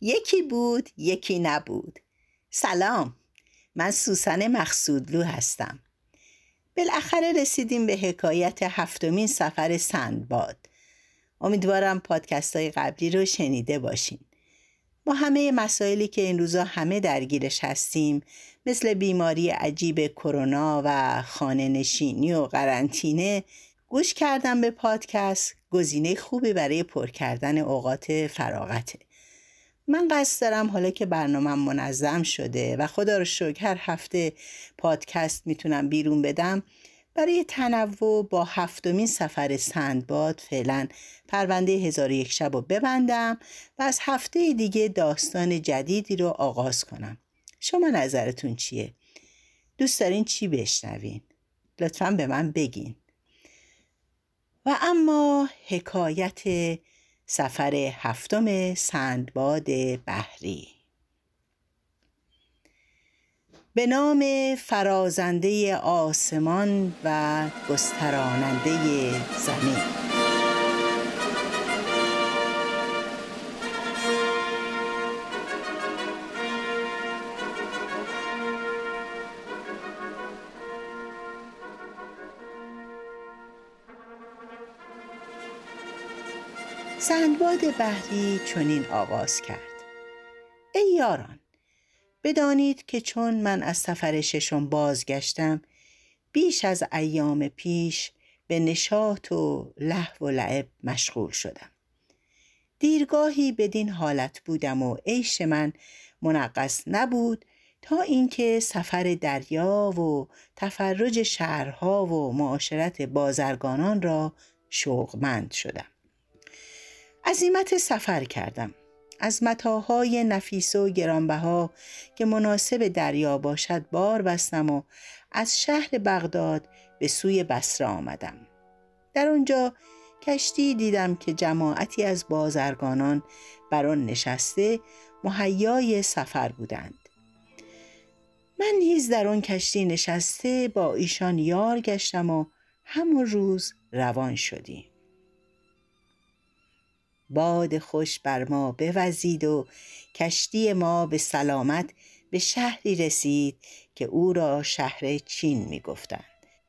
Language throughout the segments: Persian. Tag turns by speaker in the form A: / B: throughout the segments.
A: یکی بود یکی نبود. سلام من سوسن مقصودلو هستم. بالاخره رسیدیم به حکایت هفتمین سفر سندباد. امیدوارم پادکست های قبلی رو شنیده باشین. با همه مسائلی که این روزا همه درگیرش هستیم مثل بیماری عجیب کرونا و خانه نشینی و قرنطینه گوش کردن به پادکست گزینه خوبی برای پر کردن اوقات فراغته. من قصد دارم حالا که برنامه منظم شده و خدا رو شکر هر هفته پادکست می‌تونم بیرون بدم برای تنوع با هفتمین سفر سندباد فعلا پرونده هزار یک شب رو ببندم و از هفته دیگه داستان جدیدی رو آغاز کنم شما نظرتون چیه؟ دوست دارین چی بشنوین؟ لطفا به من بگین و اما حکایت سفر هفتم سندباد بحری. به نام فرازنده آسمان و گستراننده زمین. سندباد بحری چنین آغاز کرد. ای یاران بدانید که چون من از سفر ششم بازگشتم بیش از ایام پیش به نشاط و لحو و لعب مشغول شدم. دیرگاهی بدین حالت بودم و عیش من منقص نبود تا اینکه سفر دریا و تفرج شهرها و معاشرت بازرگانان را شوقمند شدم. عزیمت سفر کردم. از متاهای نفیس و گرانبها که مناسب دریا باشد بار بستم و از شهر بغداد به سوی بسره آمدم. در آنجا کشتی دیدم که جماعتی از بازرگانان بر آن نشسته مهیای سفر بودند. من نیز در آن کشتی نشسته با ایشان یار گشتم و همون روز روان شدیم. باد خوش بر ما بوزید و کشتی ما به سلامت به شهری رسید که او را شهر چین می گفتند.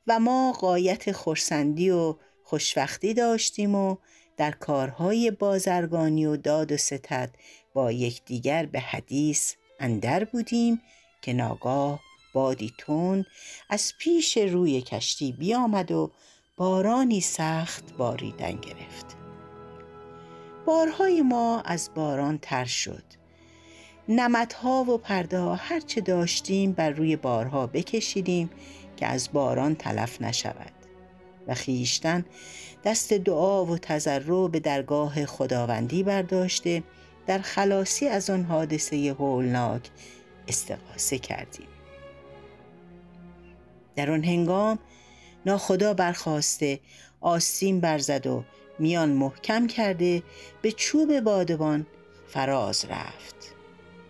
A: و ما قایت خورسندی و خوشوقتی داشتیم و در کارهای بازرگانی و داد و ستد با یکدیگر به حدیث اندر بودیم که ناگاه بادی تند از پیش روی کشتی بیامد و بارانی سخت باریدن گرفت. بارهای ما از باران تر شد. نمدها و پرده ها هرچه داشتیم بر روی بارها بکشیدیم که از باران تلف نشود. و خیشتن دست دعا و تضرع به درگاه خداوندی برداشته در خلاصی از آن حادثه هولناک استقاسه کردیم. در آن هنگام ناخدا برخواسته آستین برزد و میان محکم کرده به چوب بادبان فراز رفت.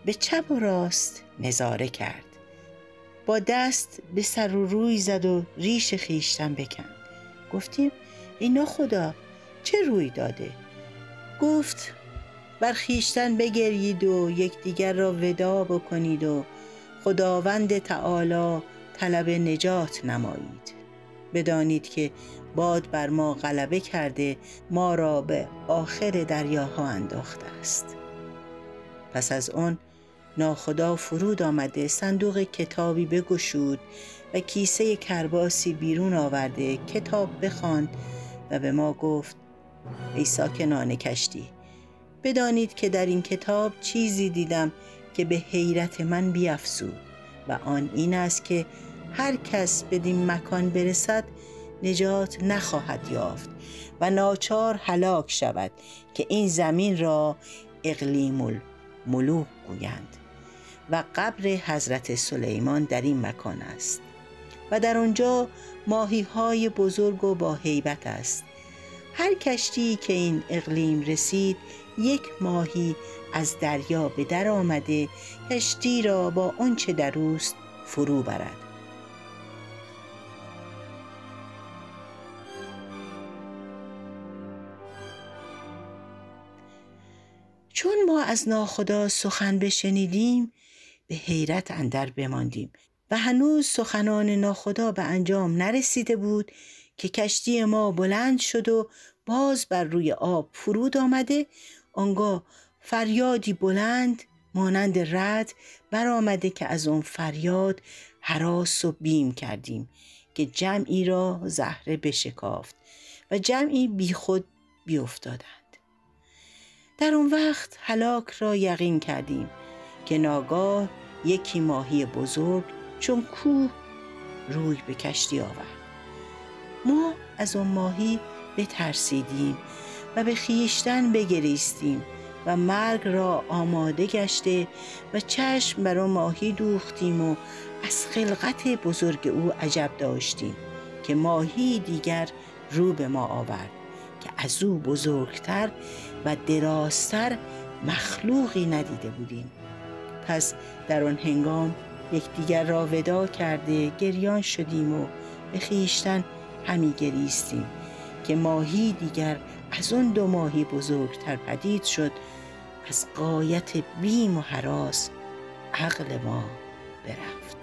A: به چپ و راست نظاره کرد. با دست به سر و روی زد و ریش خیشتن بکن گفتیم اینا خدا چه روی داده؟ گفت بر خیشتن بگرید و یکدیگر را ودا بکنید و خداوند تعالی طلب نجات نمایید. بدانید که باد بر ما غلبه کرده ما را به آخر دریاها انداخته است. پس از آن ناخدا فرود آمده صندوق کتابی بگشود و کیسه کرباسی بیرون آورده کتاب بخواند و به ما گفت ای ساکنان کشتی بدانید که در این کتاب چیزی دیدم که به حیرت من بیافزود و آن این است که هر کس بدین مکان برسد نجات نخواهد یافت و ناچار هلاک شود که این زمین را اقلیم الملوک گویند و قبر حضرت سلیمان در این مکان است و در آنجا ماهی های بزرگ و با حیبت است. هر کشتی که این اقلیم رسید یک ماهی از دریا به در آمده کشتی را با آنچه در اوست فرو برد. از ناخدا سخن بشنیدیم به حیرت اندر بماندیم و هنوز سخنان ناخدا به انجام نرسیده بود که کشتی ما بلند شد و باز بر روی آب فرود آمده. آنگاه فریادی بلند مانند رد برآمده که از آن فریاد حراس و بیم کردیم که جمعی را زهره بشکافت و جمعی بیخود بیافتادند. در اون وقت هلاک را یقین کردیم که ناگاه یکی ماهی بزرگ چون کوه روی به کشتی آورد. ما از آن ماهی بترسیدیم و به خیشتن بگریستیم و مرگ را آماده گشته و چشم بر آن ماهی دوختیم و از خلقت بزرگ او عجب داشتیم که ماهی دیگر رو به ما آورد. از او بزرگتر و درازتر مخلوقی ندیده بودیم. پس در آن هنگام یکدیگر را ودا کرده گریان شدیم و به خیشتن همی گریستیم که ماهی دیگر از اون دو ماهی بزرگتر پدید شد. از قایت بیم و حراس عقل ما برفت.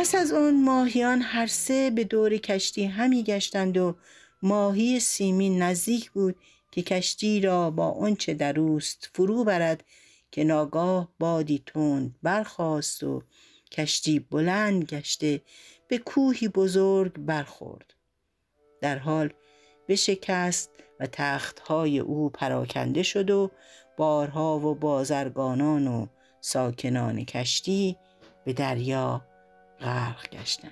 A: پس از اون ماهیان هر سه به دور کشتی همی گشتند و ماهی سیمین نزدیک بود که کشتی را با آنچه در اوست فرو برد که ناگاه بادی تند برخاست و کشتی بلند گشته به کوهی بزرگ برخورد. در حال بشکست و تختهای او پراکنده شد و بارها و بازرگانان و ساکنان کشتی به دریا غرق گشتند.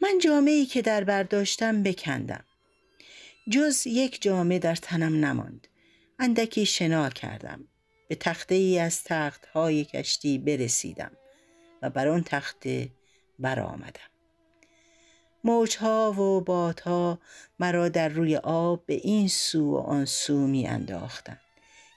A: من جامعی که در برداشتم بکندم. جز یک جامعه در تنم نماند. اندکی شنا کردم. به تخته ای از تخت های کشتی برسیدم و بر آن تخته برآمدم. موجها و بادها مرا در روی آب به این سو و آن سو می انداختند.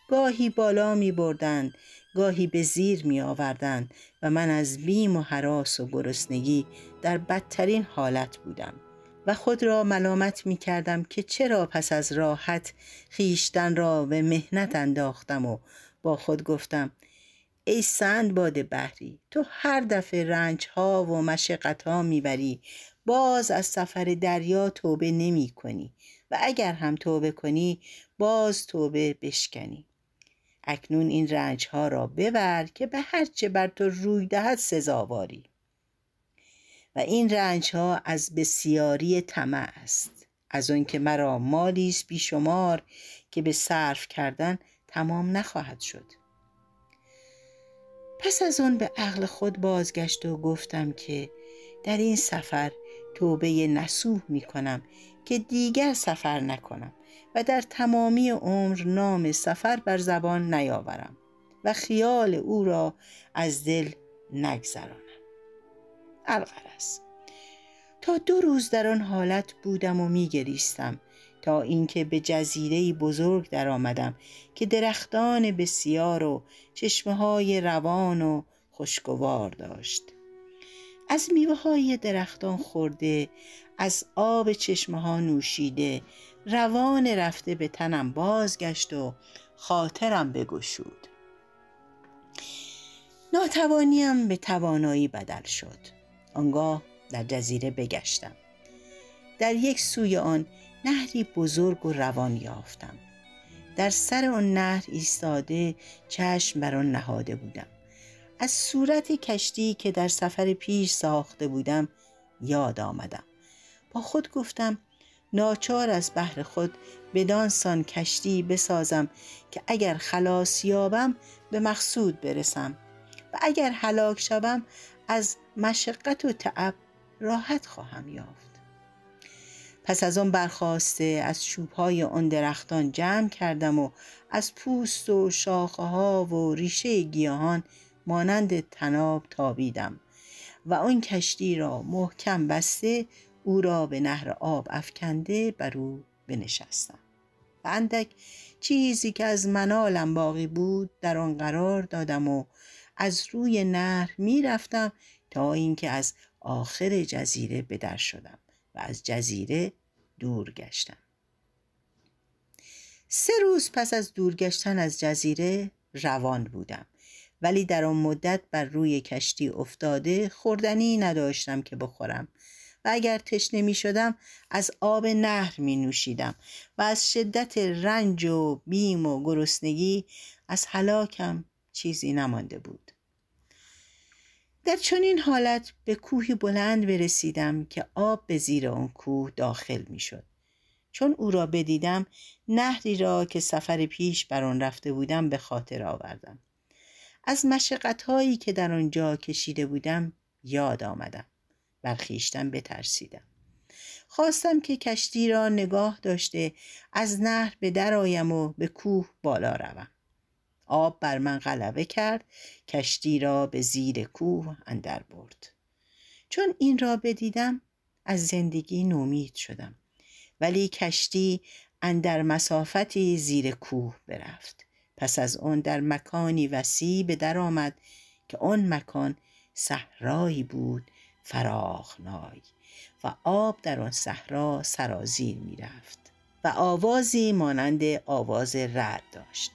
A: گاهی بالا می بردند گاهی به زیر می آوردند و من از بیم و حراس و گرسنگی در بدترین حالت بودم و خود را ملامت می کردم که چرا پس از راحت خیشتن را به مهنت انداختم و با خود گفتم ای سند باد بحری تو هر دفعه رنج ها و مشقت ها می‌بری باز از سفر دریا توبه نمی کنی و اگر هم توبه کنی باز توبه بشکنی. اکنون این رنج ها را ببر که به هرچه بر تو روی دهد سزاواری. و این رنج ها از بسیاری طمع است از که مرا مالی است بیشمار که به صرف کردن تمام نخواهد شد. پس از آن به عقل خود بازگشت و گفتم که در این سفر توبه نسوح می کنم که دیگر سفر نکنم و در تمامی عمر نام سفر بر زبان نیاورم و خیال او را از دل نگذرانم. الغرض. تا دو روز در آن حالت بودم و میگریستم تا اینکه به جزیره بزرگ درآمدم که درختان بسیار و چشمه های روان و خوشگوار داشت. از میوه های درختان خورده از آب چشمه ها نوشیده روان رفته به تنم بازگشت و خاطرم بگشود. ناتوانیم به توانایی بدل شد. آنگاه در جزیره بگشتم. در یک سوی آن نهری بزرگ و روان یافتم. در سر آن نهر ایستاده چشم بر آن نهاده بودم. از صورت کشتی که در سفر پیش ساخته بودم یاد آمدم. با خود گفتم ناچار از بحر خود بدانسان کشتی بسازم که اگر خلاص یابم به مقصود برسم. و اگر هلاک شوم از مشقت و تعب راحت خواهم یافت. پس از آن برخواسته از چوبهای آن درختان جمع کردم و از پوست و شاخه ها و ریشه گیاهان مانند تناب تابیدم و آن کشتی را محکم بسته او را به نهر آب افکنده بر او بنشستم. و اندک چیزی که از منالم باقی بود در آن قرار دادم و از روی نهر می‌رفتم تا اینکه از آخر جزیره به در شدم. از جزیره دور گشتم. سه روز پس از دورگشتن از جزیره روان بودم ولی در آن مدت بر روی کشتی افتاده خوردنی نداشتم که بخورم و اگر تشنه می شدم از آب نهر می نوشیدم و از شدت رنج و بیم و گرسنگی از هلاکم چیزی نمانده بود. در چنین حالت به کوهی بلند برسیدم که آب به زیر آن کوه داخل می شد. چون او را بدیدم نهری را که سفر پیش بر آن رفته بودم به خاطر آوردم. از مشقت هایی که در آنجا کشیده بودم یاد آمدم. برخیشتن بترسیدم. خواستم که کشتی را نگاه داشته از نهر به درآیم و به کوه بالا روم. آب بر من غلبه کرد کشتی را به زیر کوه اندر برد. چون این را بدیدم از زندگی نومید شدم. ولی کشتی اندر مسافتی زیر کوه برفت. پس از آن در مکانی وسیع به در آمد که آن مکان صحرایی بود فراخنای و آب در آن صحرا سرازیر می رفت و آوازی مانند آواز رد داشت.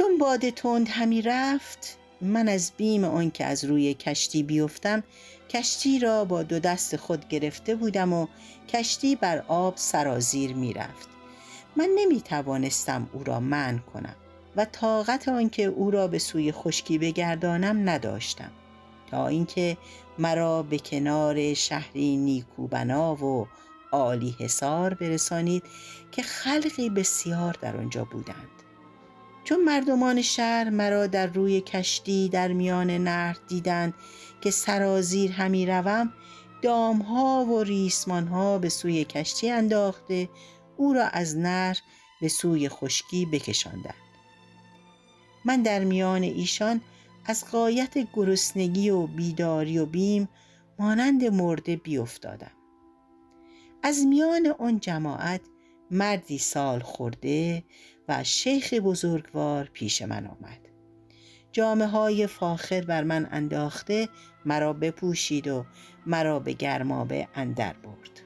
A: چون باد تند همی رفت من از بیم آنکه از روی کشتی بیفتم کشتی را با دو دست خود گرفته بودم و کشتی بر آب سرازیر می‌رفت من نمی توانستم او را من کنم و طاقت آنکه او را به سوی خشکی بگردانم نداشتم. تا اینکه مرا به کنار شهری نیکوبنا و عالی حصار برسانید که خلقی بسیار در آنجا بودند. چون مردمان شهر مرا در روی کشتی در میان نهر دیدند که سرازیر همی روم دامها و ریسمانها به سوی کشتی انداخته او را از نهر به سوی خشکی بکشاندند. من در میان ایشان از قایت گرسنگی و بیداری و بیم مانند مرده بیافتادم. از میان آن جماعت مردی سال خورده و شیخ بزرگوار پیش من آمد. جامعه های فاخر بر من انداخته مرا بپوشید و مرا به گرمابه اندر برد.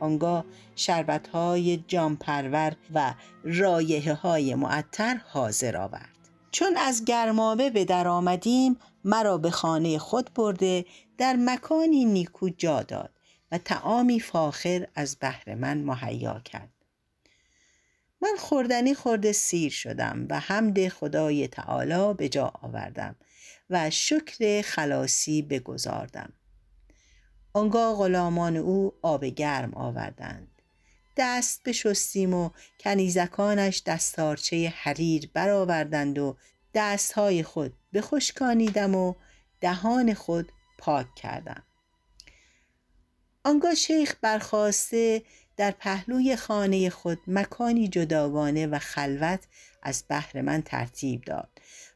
A: آنگاه شربت های جامپرور و رایه های معطر حاضر آورد. چون از گرمابه به در آمدیم مرا به خانه خود برده در مکانی نیکو جا داد و تعامی فاخر از بهر من مهیا کرد. من خوردنی خورده سیر شدم و حمد خدای تعالی به جا آوردم و شکر خلاصی بگذاردم آنگاه غلامان او آب گرم آوردند. دست بشستیم و کنیزکانش دستارچه حریر برآوردند و دستهای خود بخشکانیدم و دهان خود پاک کردم. آنگاه شیخ برخواسته در پهلوی خانه خود مکانی جداگانه و خلوت از بهر من ترتیب داد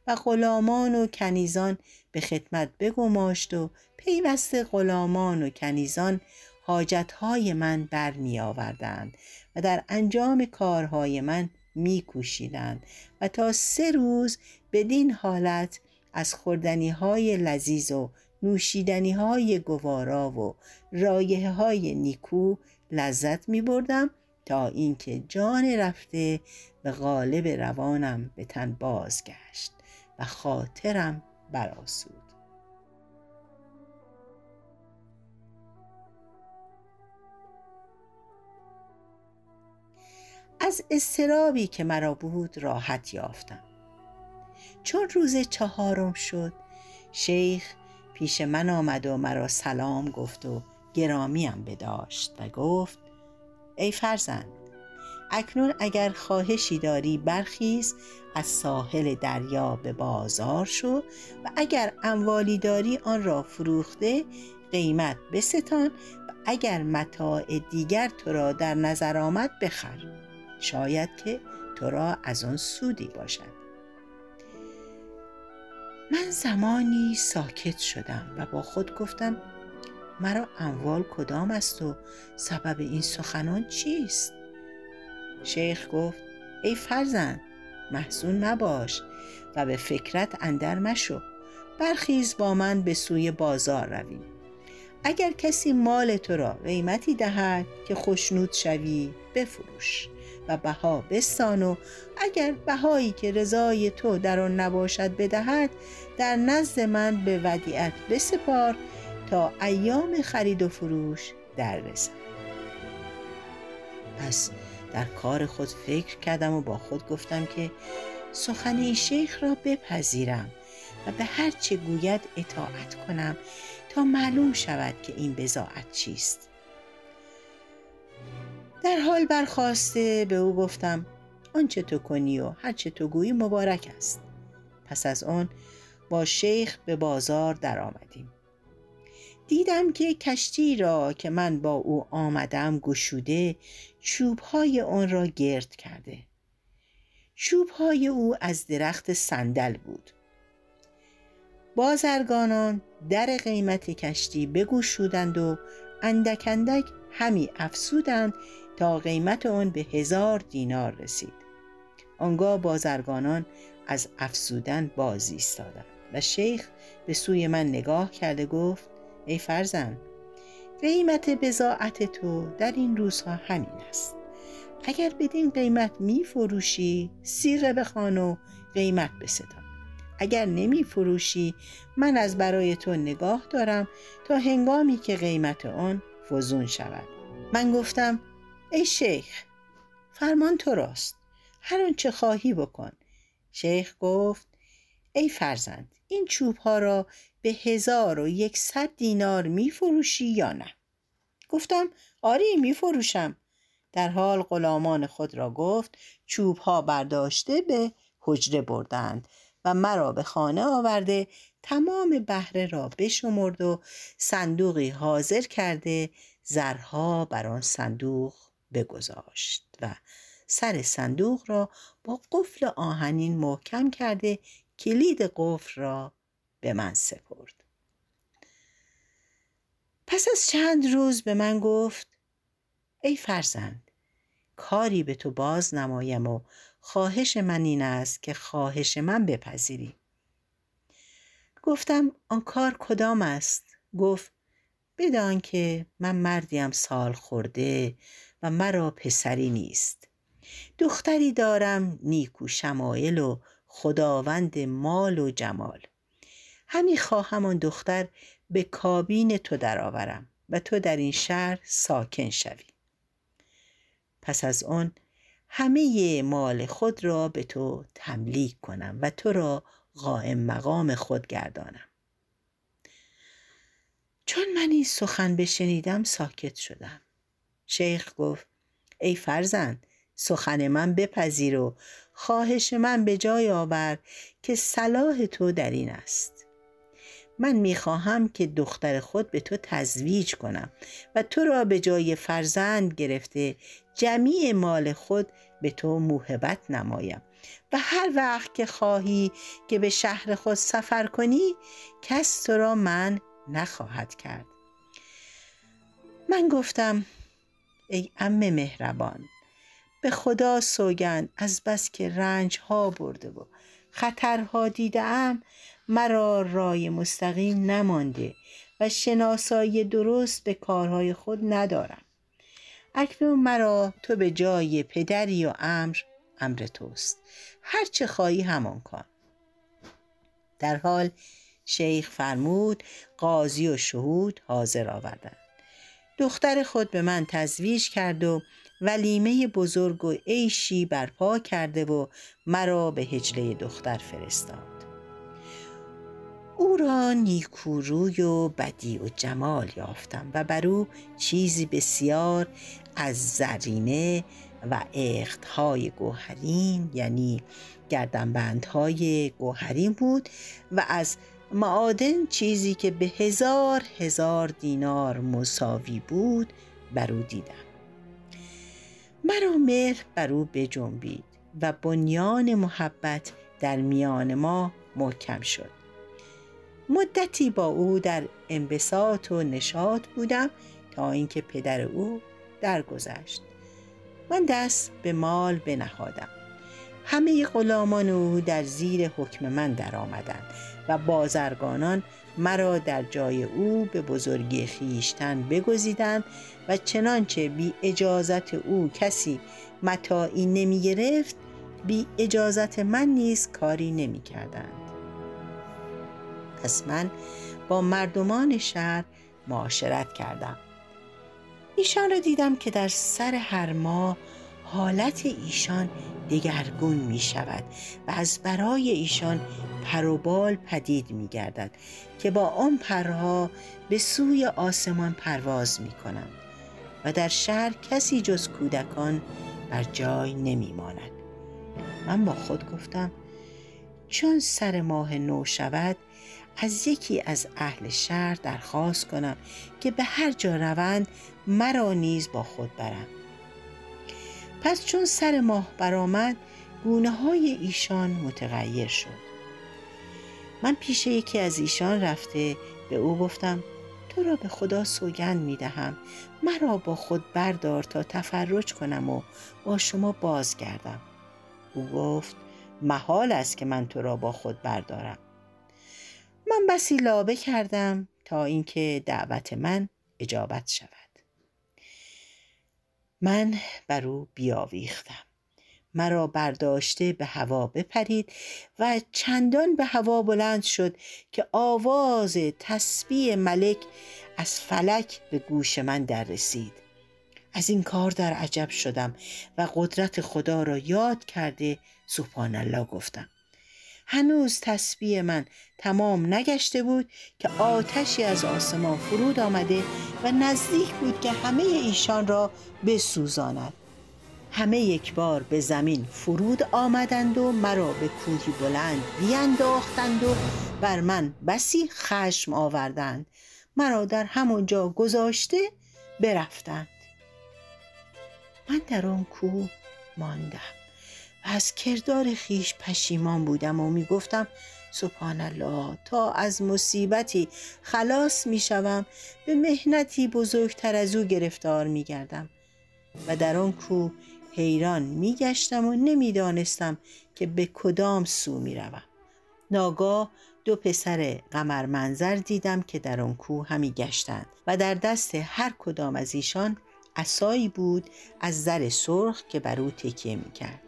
A: و غلامان و کنیزان به خدمت بگماشت و پیوسته غلامان و کنیزان حاجتهای من بر می آوردند و در انجام کارهای من می کوشیدند و تا سه روز بدین حالت از خوردنی های لذیذ و نوشیدنی های گوارا و رایه های نیکو لذت می بردم تا اینکه جان رفته به غالب روانم به تن بازگشت و خاطرم براسود از استرابی که مرا بود راحت یافتم. چون روز چهارم شد شیخ پیش من آمد و مرا سلام گفت و گرامیم بداشت و گفت ای فرزند اکنون اگر خواهشی داری برخیز از ساحل دریا به بازار شو و اگر اموالی داری آن را فروخته قیمت بستان و اگر متاع دیگر تو را در نظر آمد بخر. شاید که تو را از آن سودی باشد. من زمانی ساکت شدم و با خود گفتم مرا اموال کدام است و سبب این سخنان چیست؟ شیخ گفت ای فرزند محزون مباش و به فکرت اندر مشو. برخیز با من به سوی بازار رویم اگر کسی مال تو را قیمتی دهد که خوشنود شوی بفروش و بها بستان و اگر بهایی که رضای تو در آن نباشد بدهد در نزد من به ودیعت بسپار تا ایام خرید و فروش در رسد. پس در کار خود فکر کردم و با خود گفتم که سخن این شیخ را بپذیرم و به هر چه گوید اطاعت کنم تا معلوم شود که این بزاعت چیست. در حال برخواسته به او گفتم آنچه تو کنی و هر چه تو گویی مبارک است. پس از آن با شیخ به بازار در آمدیم دیدم که کشتی را که من با او آمدم گشوده چوبهای آن را گرد کرده. چوبهای او از درخت صندل بود. بازرگانان در قیمت کشتی بگوشودند و اندک اندک همی افسودند تا قیمت آن به هزار دینار رسید. آنگاه بازرگانان از افسودن باز ایستادند و شیخ به سوی من نگاه کرده گفت ای فرزند قیمت بزاعت تو در این روزها همین است. اگر بدین قیمت می فروشی سیغه بخوان و قیمت بستان اگر نمی فروشی من از برای تو نگاه دارم تا هنگامی که قیمت آن فزون شود. من گفتم ای شیخ فرمان تو راست. هر آنچه خواهی بکن. شیخ گفت ای فرزند این چوب ها را به هزار و یکصد دینار می فروشی یا نه؟ گفتم آری می فروشم در حال غلامان خود را گفت چوب ها برداشته به حجره بردند و مرا به خانه آورده تمام بهره را بشمرد و صندوقی حاضر کرده زرها بر آن صندوق بگذاشت و سر صندوق را با قفل آهنین محکم کرده کلید قفل را به من سپرد. پس از چند روز به من گفت ای فرزند کاری به تو باز نمایم و خواهش من این است که خواهش من بپذیری. گفتم آن کار کدام است؟ گفت بدان که من مردیم سال خورده و مرا پسری نیست. دختری دارم نیکو شمایل و خداوند مال و جمال. همی خواهم آن دختر به کابین تو درآورم و تو در این شهر ساکن شوی. پس از آن همه مال خود را به تو تملیک کنم و تو را قائم مقام خود گردانم. چون من این سخن بشنیدم ساکت شدم. شیخ گفت ای فرزند سخن من بپذیر و خواهش من به جای آور که صلاح تو در این است. من می‌خواهم که دختر خود به تو تزویج کنم و تو را به جای فرزند گرفته جمیع مال خود به تو موهبت نمایم. و هر وقت که خواهی که به شهر خود سفر کنی کس تو را من نخواهد کرد. من گفتم ای ام مهربان به خدا سوگند از بس که رنج ها برده و خطرها دیدم مرا رای مستقیم نمانده و شناسایی درست به کارهای خود ندارم. اکنون مرا تو به جای پدری و امر امر توست. هرچه خواهی همان کن در حال شیخ فرمود قاضی و شهود حاضر آوردند. دختر خود به من تزویج کرد و ولیمه بزرگ و عیشی برپا کرده و مرا به هجله دختر فرستاد. او را نیکوروی و بدی و جمال یافتم و بر او چیزی بسیار از زرینه و اختهای گوهرین یعنی گردنبندهای گوهرین بود و از معادن چیزی که به هزار هزار دینار مساوی بود بر او دیدم. مرا مهر بر او بجنبید و بنیان محبت در میان ما محکم شد. مدتی با او در انبساط و نشاط بودم تا اینکه پدر او درگذشت. من دست به مال بنهادم. همه غلامان او در زیر حکم من درآمدند و بازرگانان مرا در جای او به بزرگی خیشتن بگزیدند و چنانچه بی اجازت او کسی متاعی نمی گرفت بی اجازت من نیز کاری نمی کردند. پس من با مردمان شهر معاشرت کردم ایشان را دیدم که در سر هر ماه حالت ایشان دگرگون می شود و از برای ایشان پروبال پدید می گردد که با آن پرها به سوی آسمان پرواز می کنند و در شهر کسی جز کودکان بر جای نمی ماند. من با خود گفتم چون سر ماه نو شود از یکی از اهل شهر درخواست کنم که به هر جا روند مرا نیز با خود برند پس چون سر ماه برآمد گونه های ایشان متغیر شد. من پیش یکی از ایشان رفته به او گفتم تو را به خدا سوگند می دهم مرا با خود بردار تا تفرج کنم و با شما بازگردم. او گفت محال است که من تو را با خود بردارم. من بسی لابه کردم تا اینکه دعوت من اجابت شود. من بر او بیاویختم. مرا برداشته به هوا بپرید و چندان به هوا بلند شد که آواز تسبیح ملک از فلک به گوش من در رسید. از این کار در عجب شدم و قدرت خدا را یاد کرده سبحان الله گفتم. هنوز تسبیح من تمام نگشته بود که آتشی از آسمان فرود آمده و نزدیک بود که همه ایشان را بسوزاند. همه یک بار به زمین فرود آمدند و مرا به کوهی بلند بیانداختند و بر من بسی خشم آوردند. مرا در همانجا گذاشته برفتند. من در آن کوه ماندم. از کردار خیش پشیمان بودم و می گفتم سبحان الله تا از مصیبتی خلاص می شوم به مهنتی بزرگتر از او گرفتار می گردم و در آن کوه حیران می گشتم و نمی‌دانستم که به کدام سو می روم. ناگاه دو پسر قمر منظر دیدم که در آن کوه همی گشتند و در دست هر کدام از ایشان عصایی بود از زر سرخ که بر او تکیه می کرد.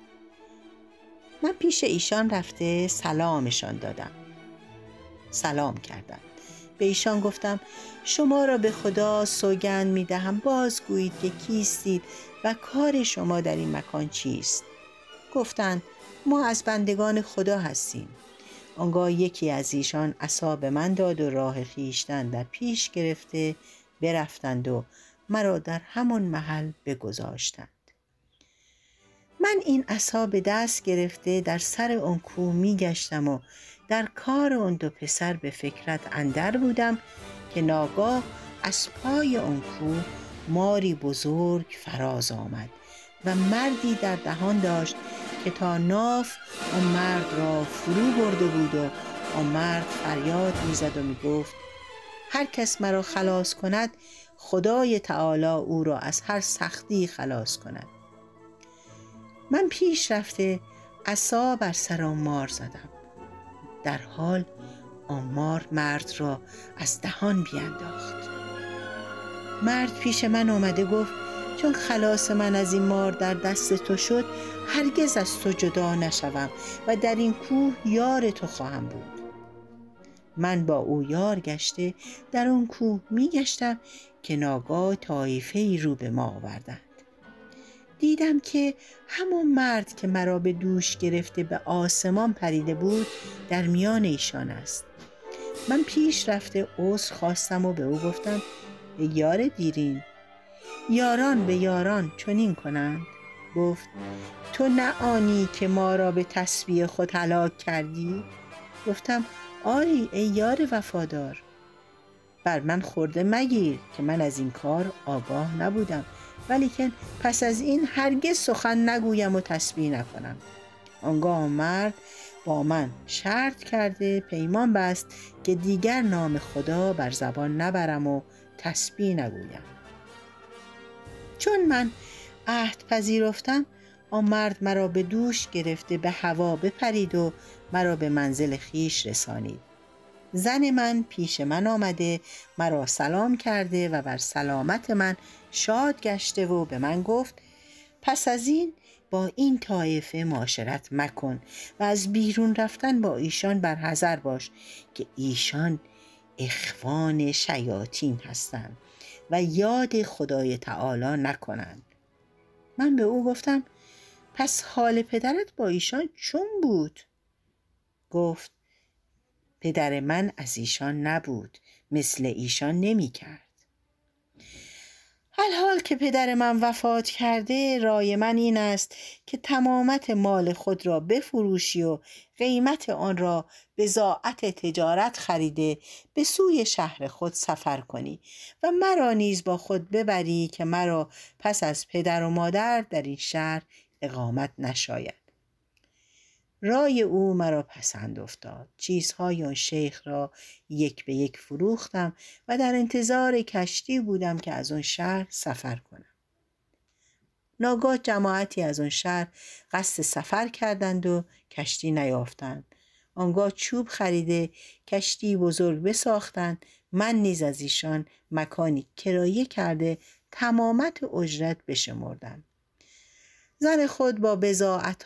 A: من پیش ایشان رفته سلامشان دادم. سلام کردم. به ایشان گفتم شما را به خدا سوگند می دهم بازگویید که کیستید و کار شما در این مکان چیست؟ گفتند ما از بندگان خدا هستیم. آنگاه یکی از ایشان عصا من داد و راه خیشتن در پیش گرفته برفتند و مرا در همان محل بگذاشتند. من این عصا به دست گرفته در سر آن کوه می گشتم و در کار آن دو پسر به فکرت اندر بودم که ناگاه از پای آن کوه ماری بزرگ فراز آمد و مردی در دهان داشت که تا ناف آن مرد را فرو برده بود و آن مرد فریاد می‌زد و می‌گفت هر کس مرا خلاص کند خدای تعالی او را از هر سختی خلاص کند. من پیش رفته عصا بر سر آن مار زدم. در حال آن مار مرد را از دهان بیانداخت مرد پیش من آمده گفت چون خلاص من از این مار در دست تو شد هرگز از تو جدا نشوم و در این کوه یار تو خواهم بود. من با او یار گشته در آن کوه می گشتم که ناگاه طایفه ای رو به ما آوردند. دیدم که همون مرد که مرا به دوش گرفته به آسمان پریده بود در میان ایشان است. من پیش رفته عذر خواستم و به او گفتم یار دیرین یاران به یاران چنین کنند؟ گفت تو نه آنی که ما را به تسبیح خود هلاک کردی؟ گفتم آری ای یار وفادار. بر من خورده مگیر که من از این کار آگاه نبودم. ولیکن پس از این هرگز سخن نگویم و تسبیح نکنم. آنگاه مرد با من شرط کرده پیمان بست که دیگر نام خدا بر زبان نبرم و تسبیح نگویم. چون من عهد پذیرفتم آن مرد مرا به دوش گرفته به هوا بپرید و مرا به منزل خیش رسانید. زن من پیش من آمده مرا سلام کرده و بر سلامت من شاد گشته و به من گفت پس از این با این طایفه معاشرت مکن و از بیرون رفتن با ایشان بر حذر باش که ایشان اخوان شیاطین هستند و یاد خدای تعالی نکنند. من به او گفتم پس حال پدرت با ایشان چون بود؟ گفت پدر من از ایشان نبود مثل ایشان نمی کرد حال که پدر من وفات کرده رای من این است که تمامت مال خود را بفروشی و قیمت آن را به زاعت تجارت خریده به سوی شهر خود سفر کنی و مرا نیز با خود ببری که مرا پس از پدر و مادر در این شهر اقامت نشاید. رای او مرا پسند افتاد. چیزهای آن شیخ را یک به یک فروختم و در انتظار کشتی بودم که از آن شهر سفر کنم. ناگاه جماعتی از آن شهر قصد سفر کردند و کشتی نیافتند. آنگاه چوب خریده کشتی بزرگ بساختند. من نیز از ایشان مکانی کرایه کرده تمامت اجرت بشمردم. زن خود با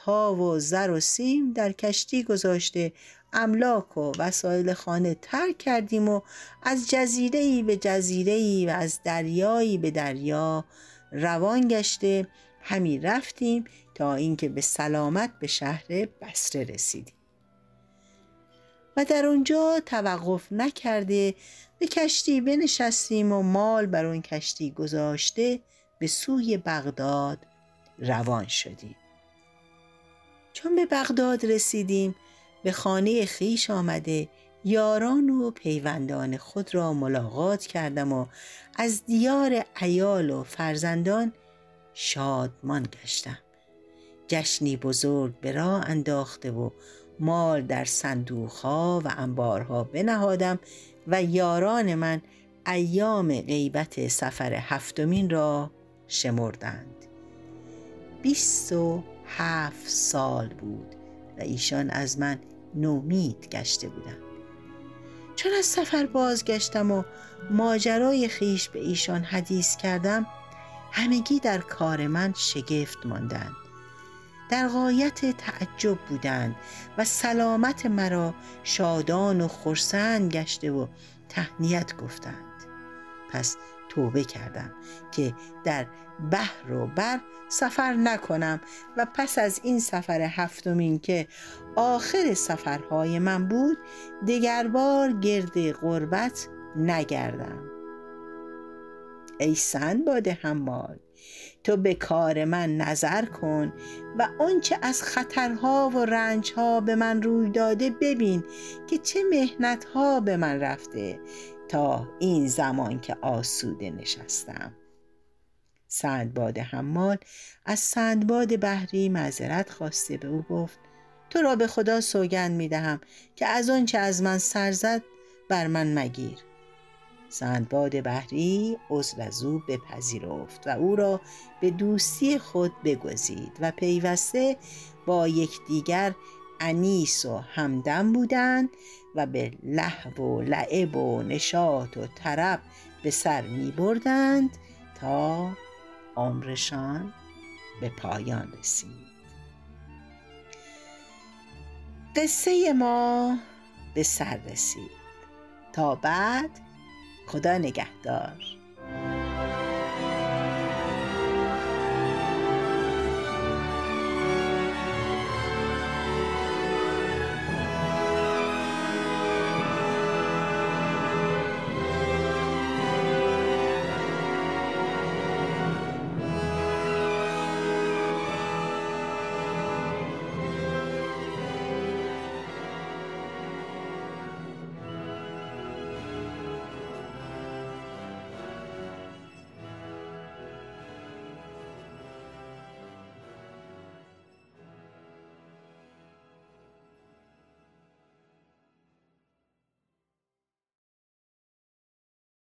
A: ها و زر و سیم در کشتی گذاشته املاک و وسایل خانه ترک کردیم و از جزیره به جزیره و از دریایی به دریا روان گشته. همی رفتیم تا اینکه به سلامت به شهر بسره رسیدیم. و در اونجا توقف نکرده به کشتی بنشستیم و مال بر اون کشتی گذاشته به سوی بغداد. روان شدیم. چون به بغداد رسیدیم به خانه خیش آمده یاران و پیوندان خود را ملاقات کردم و از دیار ایال و فرزندان شادمان گشتم. جشنی بزرگ به راه انداخته و مال در صندوقها و انبارها بنهادم و یاران من ایام غیبت سفر هفتمین را شمردند. بیست و هفت سال بود و ایشان از من نومید گشته بودند. چون از سفر بازگشتم و ماجرای خیش به ایشان حدیث کردم همگی در کار من شگفت ماندند. در غایت تعجب بودند و سلامت مرا شادان و خرسند گشته و تهنیت گفتند. پس توبه کردم که در بحر و بر سفر نکنم و پس از این سفر هفتمین که آخر سفرهای من بود دگربار گرد غربت نگردم. ای سندباد حمال تو به کار من نظر کن و آنچه از خطرها و رنجها به من روی داده ببین که چه مهنتها به من رفته تا این زمان که آسوده نشستم. سندباد حمال از سندباد بحری معذرت خواسته به او گفت تو را به خدا سوگند می دهم که از آنچه از من سر زد بر من مگیر. سندباد بحری عذر از او بپذیرفت و او را به دوستی خود بگزید و پیوسته با یکدیگر انیس و همدم بودند و به لحو و لعب و نشاط و طرب به سر می بردند تا عمرشان به پایان رسید. قصه ما به سر رسید. تا بعد خدا نگهدار.